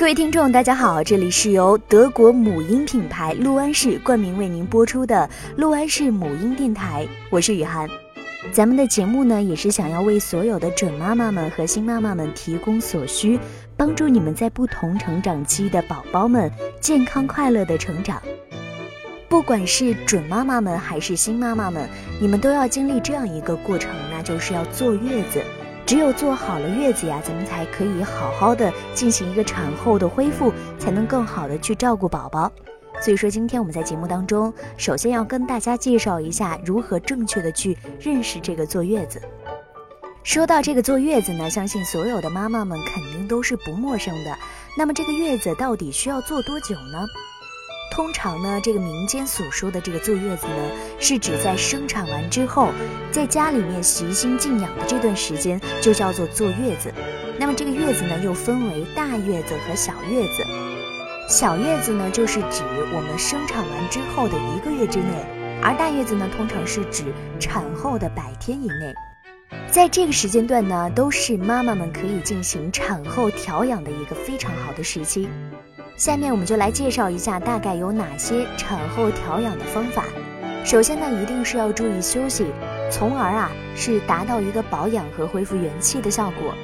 各位听众，大家好，这里是由德国母婴品牌陆安氏冠名为您播出的陆安氏母婴电台，我是雨涵。咱们的节目呢，也是想要为所有的准妈妈们和新妈妈们提供所需，帮助你们在不同成长期的宝宝们健康快乐的成长。不管是准妈妈们还是新妈妈们，你们都要经历这样一个过程，那就是要坐月子。只有做好了月子呀，咱们才可以好好的进行一个产后的恢复，才能更好的去照顾宝宝。所以说，今天我们在节目当中，首先要跟大家介绍一下如何正确的去认识这个坐月子。说到这个坐月子呢，相信所有的妈妈们肯定都是不陌生的。那么这个月子到底需要坐多久呢？通常呢，这个民间所说的这个坐月子呢，是指在生产完之后，在家里面习心静养的这段时间，就叫做坐月子。那么这个月子呢，又分为大月子和小月子。小月子呢，就是指我们生产完之后的一个月之内，而大月子呢，通常是指产后的百天以内。在这个时间段呢，都是妈妈们可以进行产后调养的一个非常好的时期。下面我们就来介绍一下大概有哪些产后调养的方法。首先呢，一定是要注意休息，从而啊是达到一个保养和恢复元气的效果。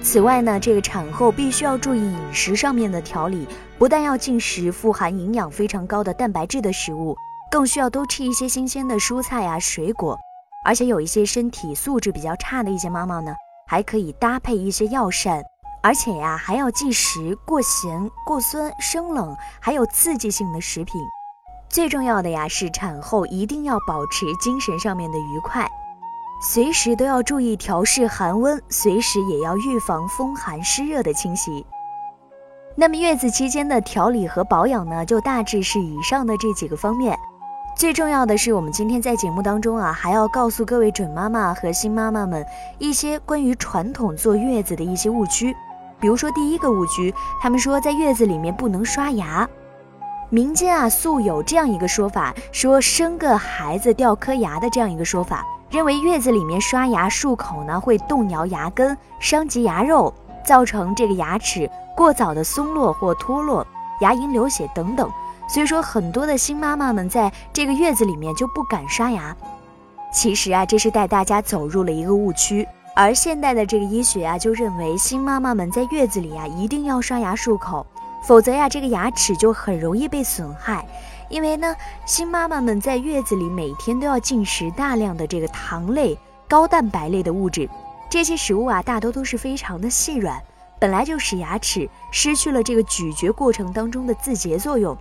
此外呢，这个产后必须要注意饮食上面的调理，不但要进食富含营养非常高的蛋白质的食物，更需要多吃一些新鲜的蔬菜啊、水果。而且有一些身体素质比较差的一些妈妈呢，还可以搭配一些药膳。而且呀，还要忌食过咸、过酸、生冷，还有刺激性的食品。最重要的呀，是产后一定要保持精神上面的愉快，随时都要注意调试寒温，随时也要预防风寒湿热的侵袭。那么月子期间的调理和保养呢，就大致是以上的这几个方面。最重要的是，我们今天在节目当中啊，还要告诉各位准妈妈和新妈妈们一些关于传统坐月子的一些误区。比如说，第一个误区，他们说在月子里面不能刷牙。民间啊素有这样一个说法，说生个孩子掉颗牙的这样一个说法，认为月子里面刷牙漱口呢会动摇牙根，伤及牙肉，造成这个牙齿过早的松落或脱落，牙龈流血等等。所以说，很多的新妈妈们在这个月子里面就不敢刷牙。其实啊，这是带大家走入了一个误区。而现代的这个医学啊，就认为新妈妈们在月子里啊，一定要刷牙漱口，否则呀，这个牙齿就很容易被损害。因为呢，新妈妈们在月子里每天都要进食大量的这个糖类、高蛋白类的物质，这些食物啊，大多都是非常的细软，本来就使牙齿失去了这个咀嚼过程当中的自洁作用，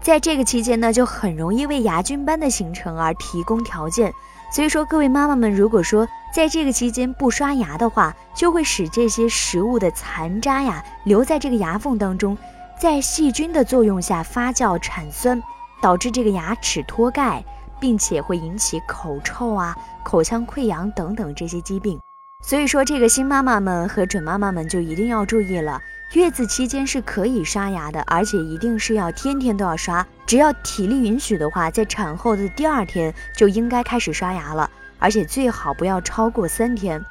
在这个期间呢，就很容易为牙菌斑的形成而提供条件。所以说，各位妈妈们，如果说在这个期间不刷牙的话，就会使这些食物的残渣呀留在这个牙缝当中，在细菌的作用下发酵产酸，导致这个牙齿脱钙，并且会引起口臭啊、口腔溃疡等等这些疾病。所以说，这个新妈妈们和准妈妈们就一定要注意了。月子期间是可以刷牙的，而且一定是要天天都要刷。只要体力允许的话，在产后的第二天就应该开始刷牙了，而且最好不要超过三天。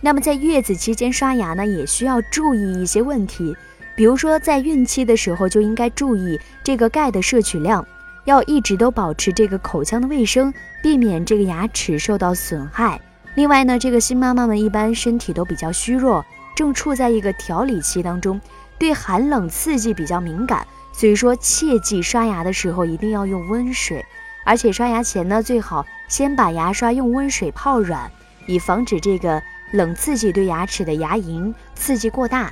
那么在月子期间刷牙呢，也需要注意一些问题，比如说在孕期的时候就应该注意这个钙的摄取量，要一直都保持这个口腔的卫生，避免这个牙齿受到损害。另外呢，这个新妈妈们一般身体都比较虚弱。正处在一个调理期当中，对寒冷刺激比较敏感，所以说切记刷牙的时候一定要用温水，而且刷牙前呢，最好先把牙刷用温水泡软，以防止这个冷刺激对牙齿的牙龈刺激过大。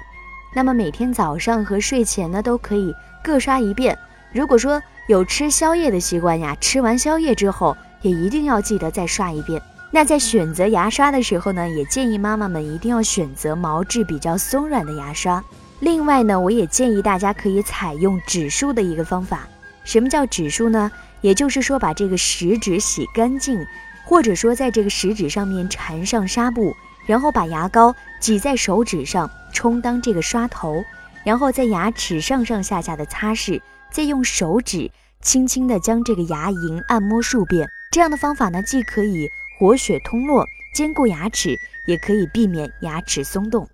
那么每天早上和睡前呢，都可以各刷一遍。如果说有吃宵夜的习惯呀，吃完宵夜之后也一定要记得再刷一遍。那在选择牙刷的时候呢，也建议妈妈们一定要选择毛质比较松软的牙刷。另外呢，我也建议大家可以采用指数的一个方法。什么叫指数呢？也就是说把这个食指洗干净，或者说在这个食指上面缠上纱布，然后把牙膏挤在手指上，充当这个刷头，然后在牙齿上上下下的擦拭，再用手指轻轻的将这个牙龈按摩数遍。这样的方法呢，既可以活血通络，坚固牙齿，也可以避免牙齿松动。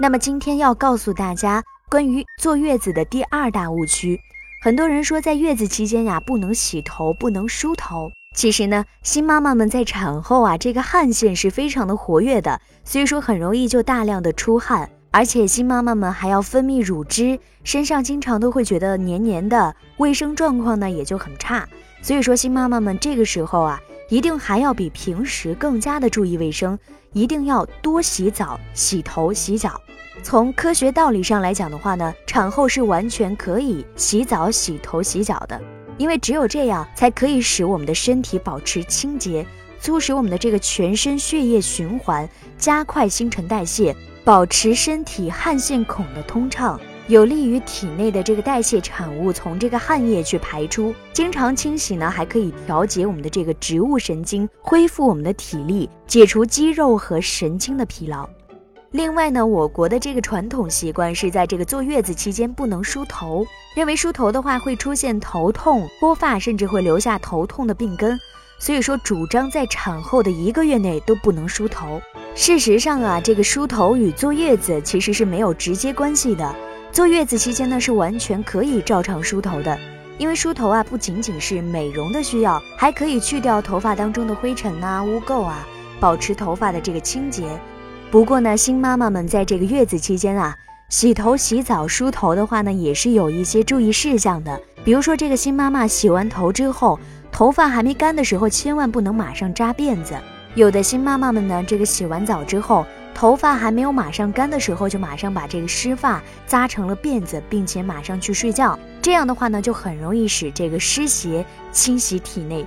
那么今天要告诉大家关于坐月子的第二大误区。很多人说在月子期间呀，不能洗头，不能梳头。其实呢，新妈妈们在产后啊，这个汗腺是非常的活跃的，所以说很容易就大量的出汗，而且新妈妈们还要分泌乳汁，身上经常都会觉得黏黏的，卫生状况呢也就很差。所以说新妈妈们这个时候啊，一定还要比平时更加的注意卫生，一定要多洗澡、洗头、洗脚。从科学道理上来讲的话呢，产后是完全可以洗澡、洗头、洗脚的。因为只有这样，才可以使我们的身体保持清洁，促使我们的这个全身血液循环，加快新陈代谢，保持身体汗腺孔的通畅，有利于体内的这个代谢产物从这个汗液去排出。经常清洗呢，还可以调节我们的这个植物神经，恢复我们的体力，解除肌肉和神经的疲劳。另外呢，我国的这个传统习惯是在这个坐月子期间不能梳头，认为梳头的话会出现头痛、脱发，甚至会留下头痛的病根，所以说主张在产后的一个月内都不能梳头。事实上啊，这个梳头与坐月子其实是没有直接关系的。坐月子期间呢，是完全可以照常梳头的，因为梳头啊不仅仅是美容的需要，还可以去掉头发当中的灰尘呐、污垢啊，保持头发的这个清洁。不过呢，新妈妈们在这个月子期间啊，洗头、洗澡、梳头的话呢，也是有一些注意事项的。比如说，这个新妈妈洗完头之后，头发还没干的时候，千万不能马上扎辫子。有的新妈妈们呢，这个洗完澡之后，头发还没有马上干的时候，就马上把这个湿发扎成了辫子，并且马上去睡觉。这样的话呢，就很容易使这个湿邪侵袭体内，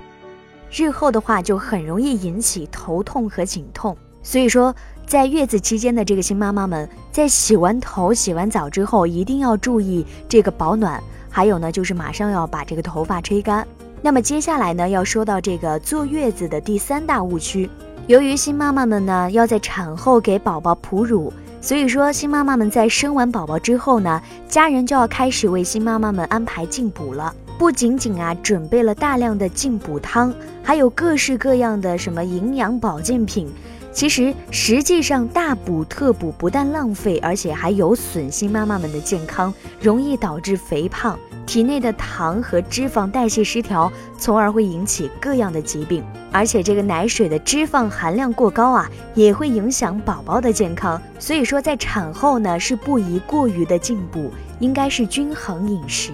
日后的话就很容易引起头痛和颈痛。所以说。在月子期间的这个新妈妈们，在洗完头、洗完澡之后，一定要注意这个保暖。还有呢，就是马上要把这个头发吹干。那么接下来呢，要说到这个坐月子的第三大误区。由于新妈妈们呢要在产后给宝宝哺乳，所以说新妈妈们在生完宝宝之后呢，家人就要开始为新妈妈们安排进补了。不仅仅啊准备了大量的进补汤，还有各式各样的什么营养保健品。其实，实际上大补特补不但浪费，而且还有损新妈妈们的健康，容易导致肥胖，体内的糖和脂肪代谢失调，从而会引起各样的疾病。而且，这个奶水的脂肪含量过高啊，也会影响宝宝的健康。所以说，在产后呢，是不宜过于的进补，应该是均衡饮食。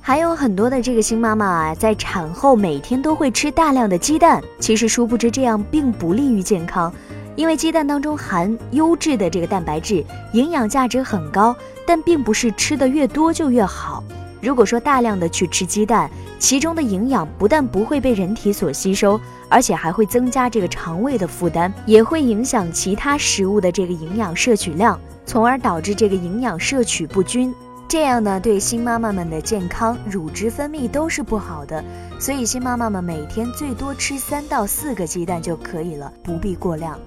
还有很多的这个新妈妈啊，在产后每天都会吃大量的鸡蛋，其实殊不知这样并不利于健康，因为鸡蛋当中含优质的这个蛋白质，营养价值很高，但并不是吃的越多就越好。如果说大量的去吃鸡蛋，其中的营养不但不会被人体所吸收，而且还会增加这个肠胃的负担，也会影响其他食物的这个营养摄取量，从而导致这个营养摄取不均。这样呢，对新妈妈们的健康、乳汁分泌都是不好的，所以新妈妈们每天最多吃三到四个鸡蛋就可以了，不必过量。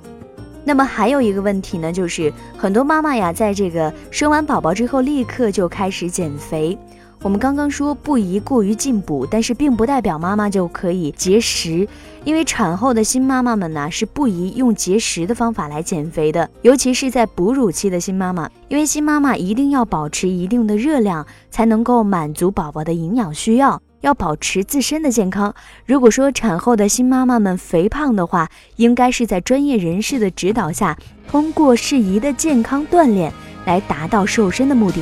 那么还有一个问题呢，就是很多妈妈呀，在这个生完宝宝之后，立刻就开始减肥。我们刚刚说不宜过于进补，但是并不代表妈妈就可以节食，因为产后的新妈妈们呢是不宜用节食的方法来减肥的，尤其是在哺乳期的新妈妈，因为新妈妈一定要保持一定的热量，才能够满足宝宝的营养需要，要保持自身的健康。如果说产后的新妈妈们肥胖的话，应该是在专业人士的指导下，通过适宜的健康锻炼来达到瘦身的目的。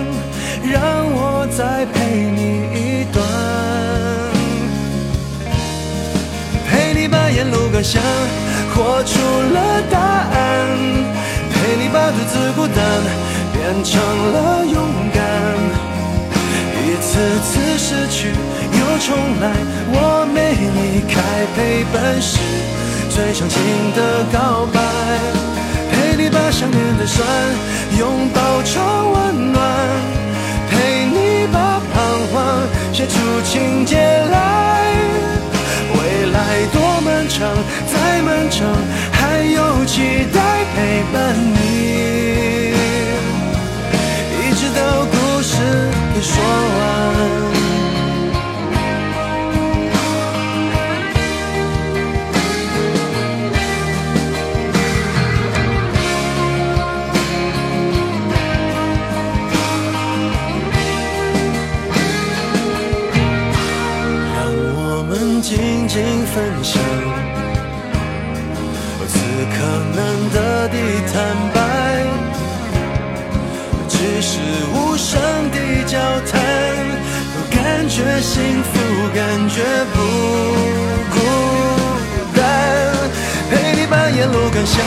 让我再陪你一段，陪你把。沿路感想，活出了答案，陪你把独自孤单变成了勇敢，一次次失去又重来，我没离开陪伴是最长情的告白，陪你把想念的酸拥抱成温暖，彷徨写出情节来，未来多漫长，再漫长，还有期待陪伴你，一直到故事给说完。分享，此刻难得的坦白，只是无声的交谈，都感觉幸福，感觉不孤单。陪你把沿路感想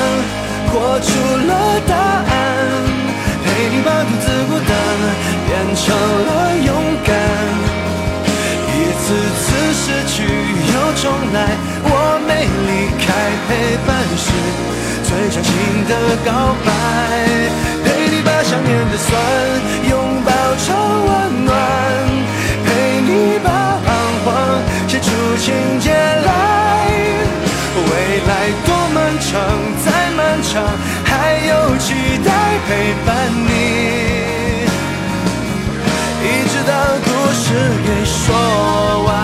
活出了答案，陪你把独自孤单变成了勇敢。一次次失去重来，我没离开，陪伴是最长情的告白，陪你把想念的酸拥抱成温暖，陪你把彷徨写出情节来，未来多漫长，再漫长，还有期待陪伴你。一直到故事给说完。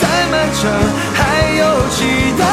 再漫长，还有期待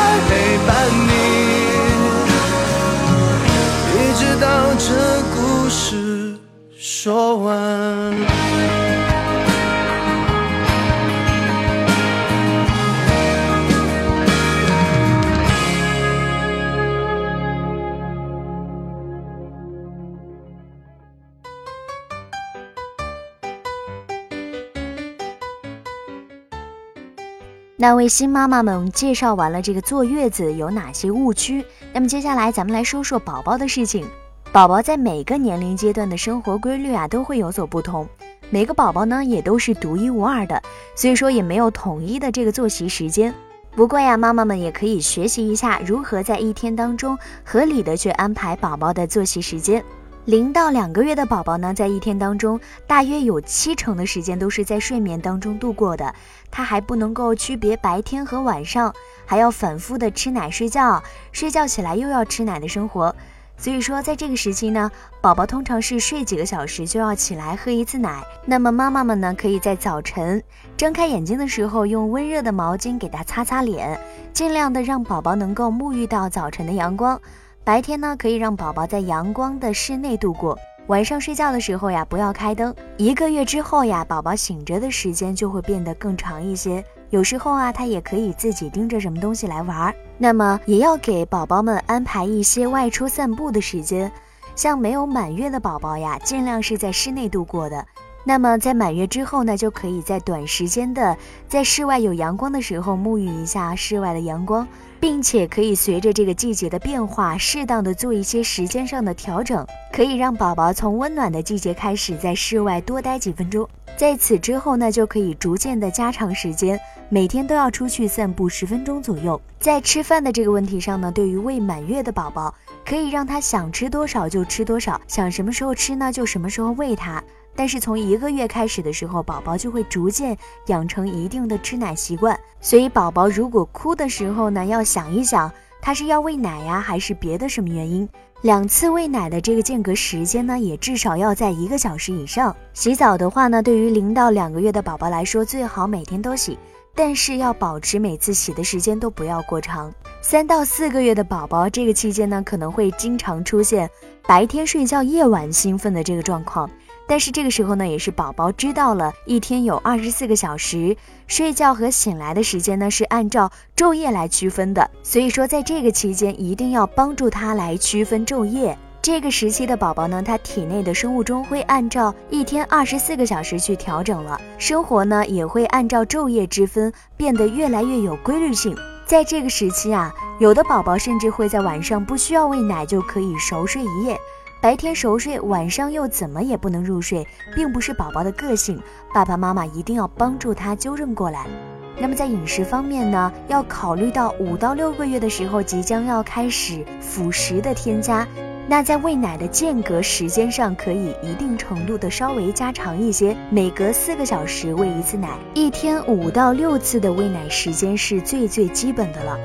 那为新妈妈们介绍完了这个坐月子有哪些误区，那么接下来咱们来说说宝宝的事情。宝宝在每个年龄阶段的生活规律啊都会有所不同，每个宝宝呢也都是独一无二的，所以说也没有统一的这个作息时间。不过呀，妈妈们也可以学习一下如何在一天当中合理的去安排宝宝的作息时间。零到两个月的宝宝呢，在一天当中，大约有七成的时间都是在睡眠当中度过的。他还不能够区别白天和晚上，还要反复的吃奶睡觉，睡觉起来又要吃奶的生活。所以说，在这个时期呢，宝宝通常是睡几个小时就要起来喝一次奶。那么妈妈们呢，可以在早晨睁开眼睛的时候，用温热的毛巾给他擦擦脸，尽量的让宝宝能够沐浴到早晨的阳光。白天呢，可以让宝宝在阳光的室内度过。晚上睡觉的时候呀，不要开灯。一个月之后呀，宝宝醒着的时间就会变得更长一些。有时候啊，他也可以自己盯着什么东西来玩。那么，也要给宝宝们安排一些外出散步的时间。像没有满月的宝宝呀，尽量是在室内度过的。那么在满月之后呢，就可以在短时间的在室外有阳光的时候沐浴一下室外的阳光，并且可以随着这个季节的变化，适当的做一些时间上的调整，可以让宝宝从温暖的季节开始在室外多待几分钟。在此之后呢，就可以逐渐的加长时间，每天都要出去散步十分钟左右。在吃饭的这个问题上呢，对于未满月的宝宝，可以让他想吃多少就吃多少，想什么时候吃呢，就什么时候喂他。但是从一个月开始的时候，宝宝就会逐渐养成一定的吃奶习惯。所以宝宝如果哭的时候呢，要想一想，他是要喂奶呀，还是别的什么原因？两次喂奶的这个间隔时间呢，也至少要在一个小时以上。洗澡的话呢，对于零到两个月的宝宝来说，最好每天都洗，但是要保持每次洗的时间都不要过长。三到四个月的宝宝，这个期间呢，可能会经常出现白天睡觉、夜晚兴奋的这个状况。但是这个时候呢，也是宝宝知道了一天有二十四个小时，睡觉和醒来的时间呢是按照昼夜来区分的。所以说，在这个期间一定要帮助他来区分昼夜。这个时期的宝宝呢，他体内的生物钟会按照一天二十四个小时去调整了，生活呢也会按照昼夜之分变得越来越有规律性。在这个时期啊，有的宝宝甚至会在晚上不需要喂奶就可以熟睡一夜。白天熟睡，晚上又怎么也不能入睡，并不是宝宝的个性，爸爸妈妈一定要帮助他纠正过来。那么在饮食方面呢，要考虑到五到六个月的时候即将要开始辅食的添加，那在喂奶的间隔时间上可以一定程度的稍微加长一些，每隔四个小时喂一次奶，一天五到六次的喂奶时间是最最基本的了。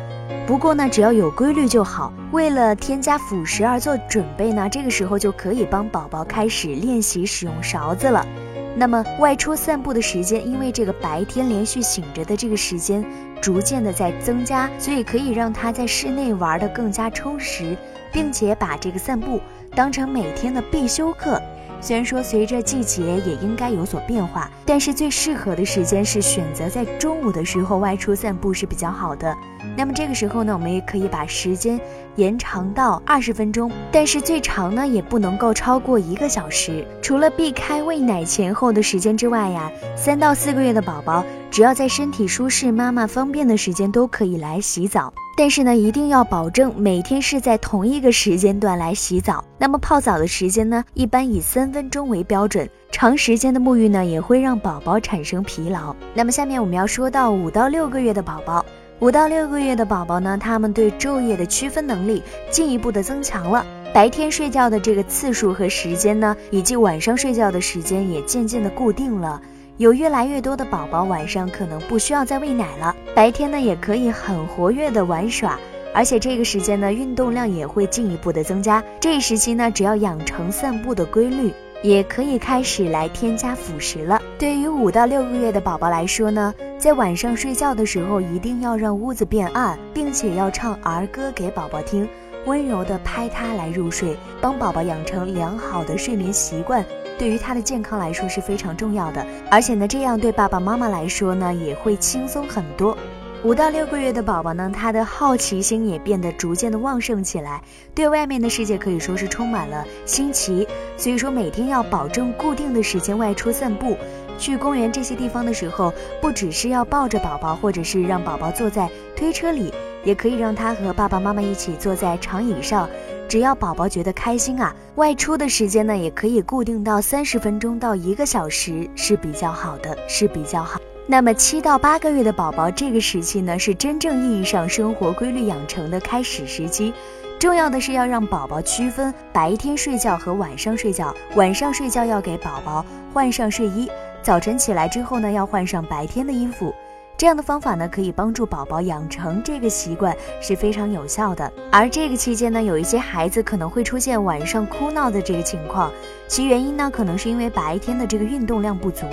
不过呢，只要有规律就好。为了添加辅食而做准备呢，这个时候就可以帮宝宝开始练习使用勺子了。那么外出散步的时间，因为这个白天连续醒着的这个时间逐渐的在增加，所以可以让他在室内玩的更加充实，并且把这个散步当成每天的必修课。虽然说随着季节也应该有所变化，但是最适合的时间是选择在中午的时候外出散步是比较好的。那么这个时候呢，我们也可以把时间延长到二十分钟，但是最长呢也不能够超过一个小时。除了避开喂奶前后的时间之外呀，三到四个月的宝宝只要在身体舒适、妈妈方便的时间都可以来洗澡。但是呢，一定要保证每天是在同一个时间段来洗澡。那么泡澡的时间呢，一般以三分钟为标准。长时间的沐浴呢，也会让宝宝产生疲劳。那么下面我们要说到五到六个月的宝宝，五到六个月的宝宝呢，他们对昼夜的区分能力进一步的增强了。白天睡觉的这个次数和时间呢，以及晚上睡觉的时间也渐渐的固定了。有越来越多的宝宝晚上可能不需要再喂奶了，白天呢也可以很活跃的玩耍，而且这个时间呢运动量也会进一步的增加。这一时期呢，只要养成散步的规律，也可以开始来添加辅食了。对于五到六个月的宝宝来说呢，在晚上睡觉的时候一定要让屋子变暗，并且要唱儿歌给宝宝听，温柔的拍他来入睡，帮宝宝养成良好的睡眠习惯。对于他的健康来说是非常重要的，而且呢，这样对爸爸妈妈来说呢也会轻松很多。五到六个月的宝宝呢，他的好奇心也变得逐渐的旺盛起来，对外面的世界可以说是充满了新奇。所以说，每天要保证固定的时间外出散步，去公园这些地方的时候，不只是要抱着宝宝，或者是让宝宝坐在推车里，也可以让他和爸爸妈妈一起坐在长椅上。只要宝宝觉得开心啊，外出的时间呢也可以固定到三十分钟到一个小时是比较好的，是比较好。那么七到八个月的宝宝这个时期呢，是真正意义上生活规律养成的开始时期。重要的是要让宝宝区分白天睡觉和晚上睡觉，晚上睡觉要给宝宝换上睡衣，早晨起来之后呢，要换上白天的衣服。这样的方法呢，可以帮助宝宝养成这个习惯，是非常有效的。而这个期间呢，有一些孩子可能会出现晚上哭闹的这个情况，其原因呢，可能是因为白天的这个运动量不足，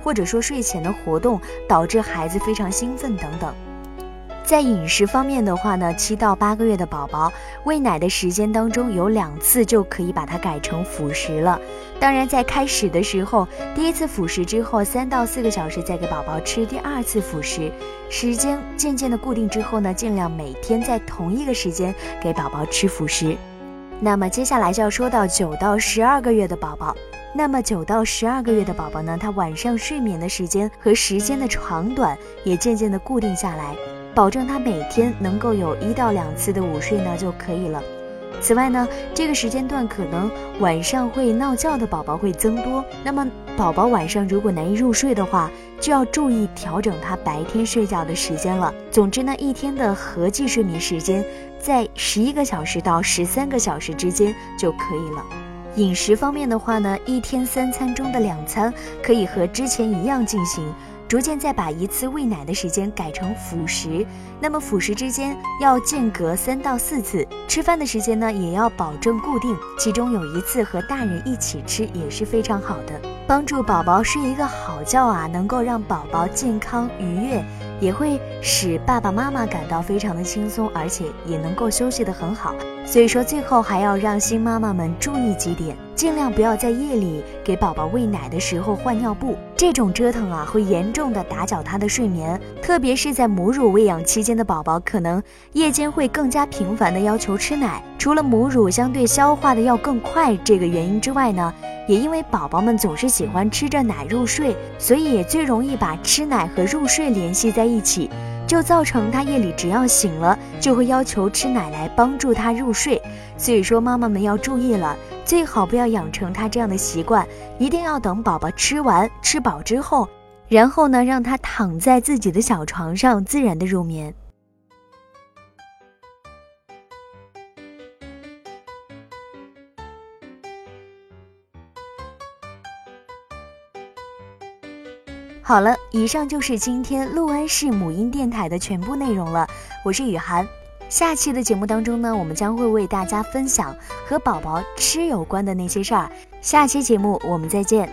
或者说睡前的活动导致孩子非常兴奋等等。在饮食方面的话呢，七到八个月的宝宝喂奶的时间当中，有两次就可以把它改成辅食了。当然，在开始的时候，第一次辅食之后，三到四个小时再给宝宝吃第二次辅食。时间渐渐的固定之后呢，尽量每天在同一个时间给宝宝吃辅食。那么接下来就要说到九到十二个月的宝宝。那么九到十二个月的宝宝呢，他晚上睡眠的时间和时间的长短也渐渐的固定下来。保证他每天能够有一到两次的午睡呢就可以了。此外呢，这个时间段可能晚上会闹觉的宝宝会增多。那么宝宝晚上如果难以入睡的话，就要注意调整他白天睡觉的时间了。总之呢，一天的合计睡眠时间在十一个小时到十三个小时之间就可以了。饮食方面的话呢，一天三餐中的两餐可以和之前一样进行。逐渐再把一次喂奶的时间改成辅食。那么辅食之间要间隔三到四次，吃饭的时间呢也要保证固定，其中有一次和大人一起吃也是非常好的，帮助宝宝睡一个好觉啊，能够让宝宝健康愉悦。也会使爸爸妈妈感到非常的轻松，而且也能够休息得很好。所以说，最后还要让新妈妈们注意几点，尽量不要在夜里给宝宝喂奶的时候换尿布，这种折腾啊会严重的打搅他的睡眠。特别是在母乳喂养期间的宝宝，可能夜间会更加频繁的要求吃奶。除了母乳相对消化的要更快这个原因之外呢？也因为宝宝们总是喜欢吃着奶入睡，所以也最容易把吃奶和入睡联系在一起，就造成他夜里只要醒了就会要求吃奶来帮助他入睡。所以说，妈妈们要注意了，最好不要养成他这样的习惯，一定要等宝宝吃完吃饱之后，然后呢，让他躺在自己的小床上自然的入眠。好了，以上就是今天陆安市母婴电台的全部内容了。我是雨涵，下期的节目当中呢，我们将会为大家分享和宝宝吃有关的那些事儿。下期节目我们再见。